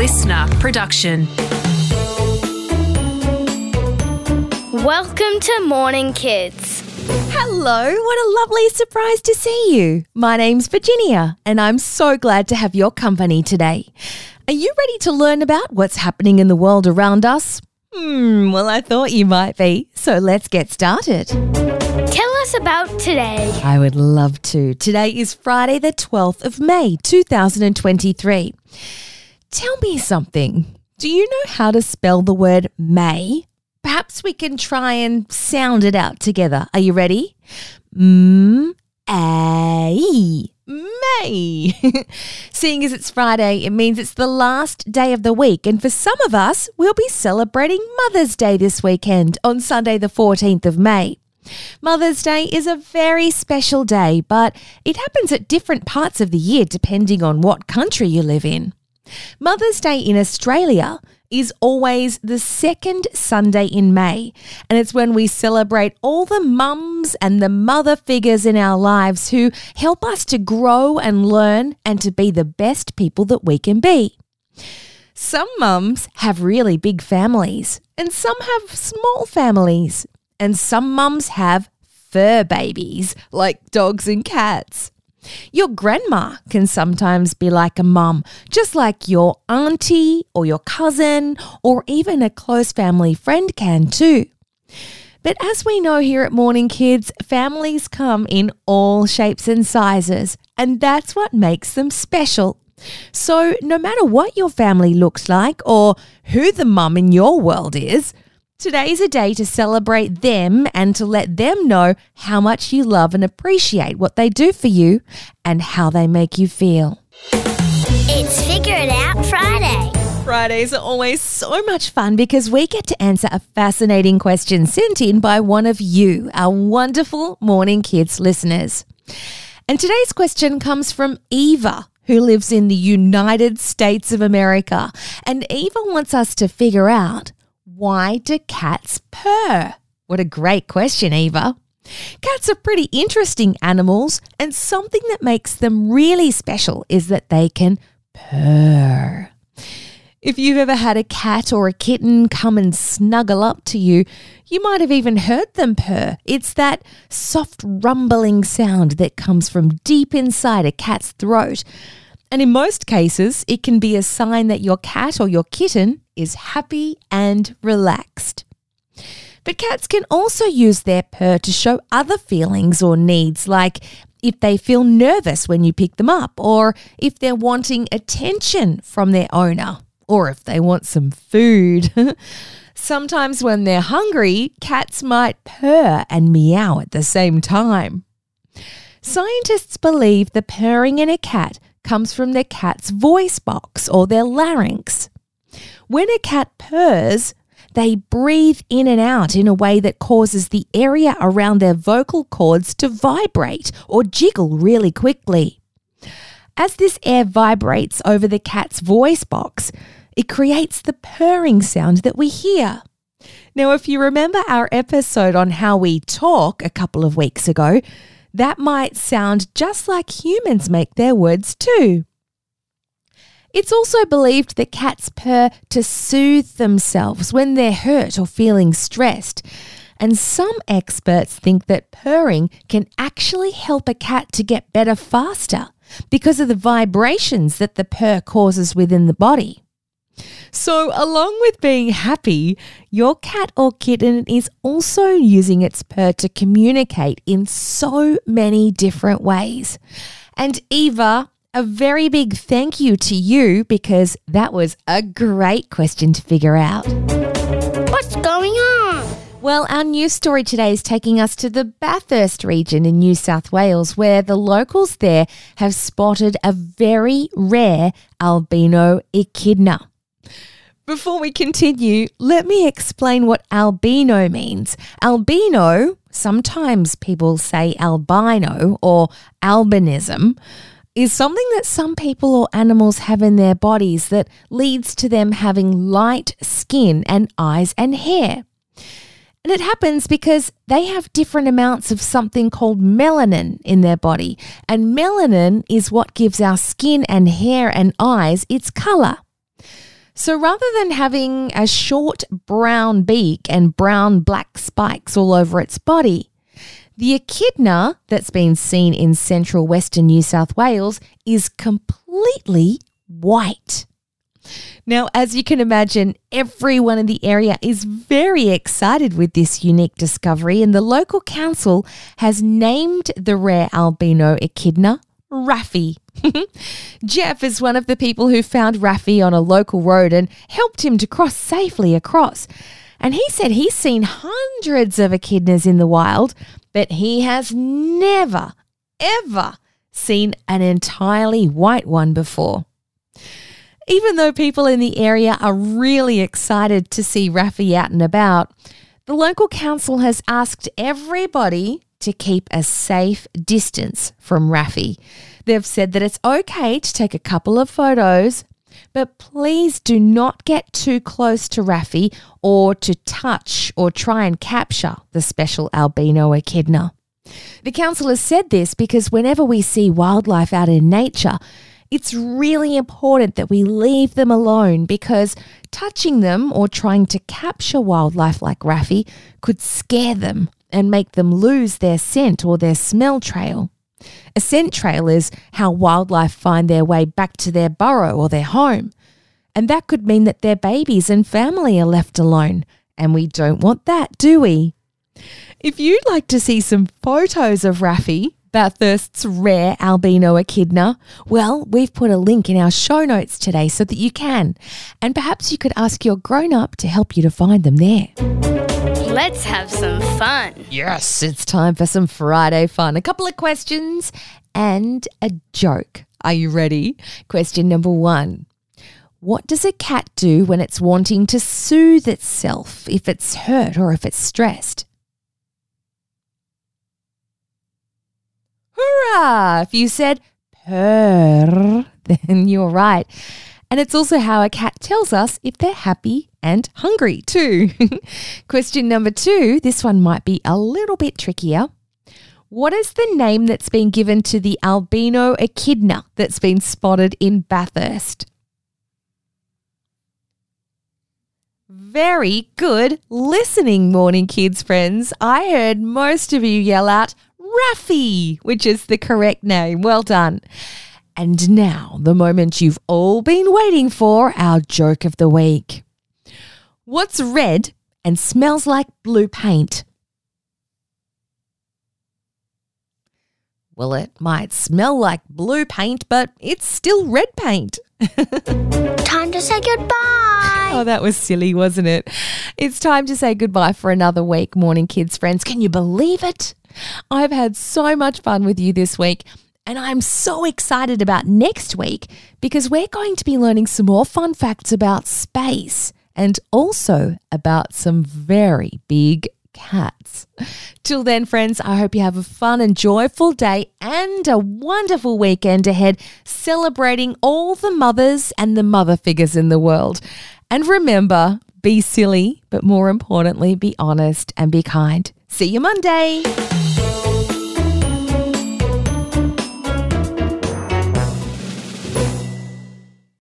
LiSTNR production. Welcome to Morning Kids. Hello, what a lovely surprise to see you. My name's Virginia, and I'm so glad to have your company today. Are you ready to learn about what's happening in the world around us? Hmm, well, I thought you might be, so let's get started. Tell us about today. I would love to. Today is Friday, the 12th of May, 2023. Tell me something. Do you know how to spell the word May? Perhaps we can try and sound it out together. Are you ready? M A May. Seeing as it's Friday, it means it's the last day of the week, and for some of us, we'll be celebrating Mother's Day this weekend on Sunday, the 14th of May. Mother's Day is a very special day, but it happens at different parts of the year depending on what country you live in. Mother's Day in Australia is always the second Sunday in May, and it's when we celebrate all the mums and the mother figures in our lives who help us to grow and learn and to be the best people that we can be. Some mums have really big families, and some have small families, and some mums have fur babies like dogs and cats. Your grandma can sometimes be like a mum, just like your auntie or your cousin or even a close family friend can too. But as we know here at Morning Kids, families come in all shapes and sizes, and that's what makes them special. So, no matter what your family looks like or who the mum in your world is, Today's a day to celebrate them and to let them know how much you love and appreciate what they do for you and how they make you feel. It's Figure It Out Friday. Fridays are always so much fun because we get to answer a fascinating question sent in by one of you, our wonderful Morning Kids listeners. And today's question comes from Eva, who lives in the United States of America. And Eva wants us to figure out why do cats purr? What a great question, Eva. Cats are pretty interesting animals, and something that makes them really special is that they can purr. If you've ever had a cat or a kitten come and snuggle up to you, you might have even heard them purr. It's that soft rumbling sound that comes from deep inside a cat's throat. And in most cases, it can be a sign that your cat or your kitten is happy and relaxed. But cats can also use their purr to show other feelings or needs, like if they feel nervous when you pick them up, or if they're wanting attention from their owner, or if they want some food. Sometimes, when they're hungry, cats might purr and meow at the same time. Scientists believe the purring in a cat comes from their cat's voice box or their larynx. When a cat purrs, they breathe in and out in a way that causes the area around their vocal cords to vibrate or jiggle really quickly. As this air vibrates over the cat's voice box, it creates the purring sound that we hear. Now, if you remember our episode on how we talk a couple of weeks ago, that might sound just like humans make their words too. It's also believed that cats purr to soothe themselves when they're hurt or feeling stressed. And some experts think that purring can actually help a cat to get better faster because of the vibrations that the purr causes within the body. So, along with being happy, your cat or kitten is also using its purr to communicate in so many different ways. And Eva, a very big thank you to you because that was a great question to figure out. What's going on? Well, our news story today is taking us to the Bathurst region in New South Wales, where the locals there have spotted a very rare albino echidna. Before we continue, let me explain what albino means. Albino, sometimes people say albino or albinism is something that some people or animals have in their bodies that leads to them having light skin and eyes and hair. And it happens because they have different amounts of something called melanin in their body. And melanin is what gives our skin and hair and eyes its color. So rather than having a short brown beak and brown black spikes all over its body, the echidna that's been seen in central western New South Wales is completely white. Now, as you can imagine, everyone in the area is very excited with this unique discovery, and the local council has named the rare albino echidna Raffie. Jeff is one of the people who found Raffie on a local road and helped him to cross safely across. And he said he's seen hundreds of echidnas in the wild, but he has never, ever seen an entirely white one before. Even though people in the area are really excited to see Raffie out and about, the local council has asked everybody to keep a safe distance from Raffie. They've said that it's okay to take a couple of photos, but please do not get too close to Raffie or to touch or try and capture the special albino echidna. The council has said this because whenever we see wildlife out in nature, it's really important that we leave them alone because touching them or trying to capture wildlife like Raffie could scare them and make them lose their scent or their smell trail. A scent trail is how wildlife find their way back to their burrow or their home. And that could mean that their babies and family are left alone. And we don't want that, do we? If you'd like to see some photos of Raffie, Bathurst's rare albino echidna? Well, we've put a link in our show notes today so that you can. And perhaps you could ask your grown up to help you to find them there. Let's have some fun. Yes, it's time for some Friday fun. A couple of questions and a joke. Are you ready? Question number one. What does a cat do when it's wanting to soothe itself if it's hurt or if it's stressed? Hurrah! If you said purr, then you're right. And it's also how a cat tells us if they're happy and hungry, too. Question number two this one might be a little bit trickier. What is the name that's been given to the albino echidna that's been spotted in Bathurst? Very good listening, morning kids friends. I heard most of you yell out Raffie, which is the correct name. Well done. And now, the moment you've all been waiting for our joke of the week. What's red and smells like blue paint? Well, it might smell like blue paint, but it's still red paint. Time to say goodbye. Oh, that was silly, wasn't it? It's time to say goodbye for another week, morning kids friends. Can you believe it? I've had so much fun with you this week. And I'm so excited about next week because we're going to be learning some more fun facts about space and also about some very big cats. Till then, friends, I hope you have a fun and joyful day and a wonderful weekend ahead, celebrating all the mothers and the mother figures in the world. And remember, be silly, but more importantly, be honest and be kind. See you Monday.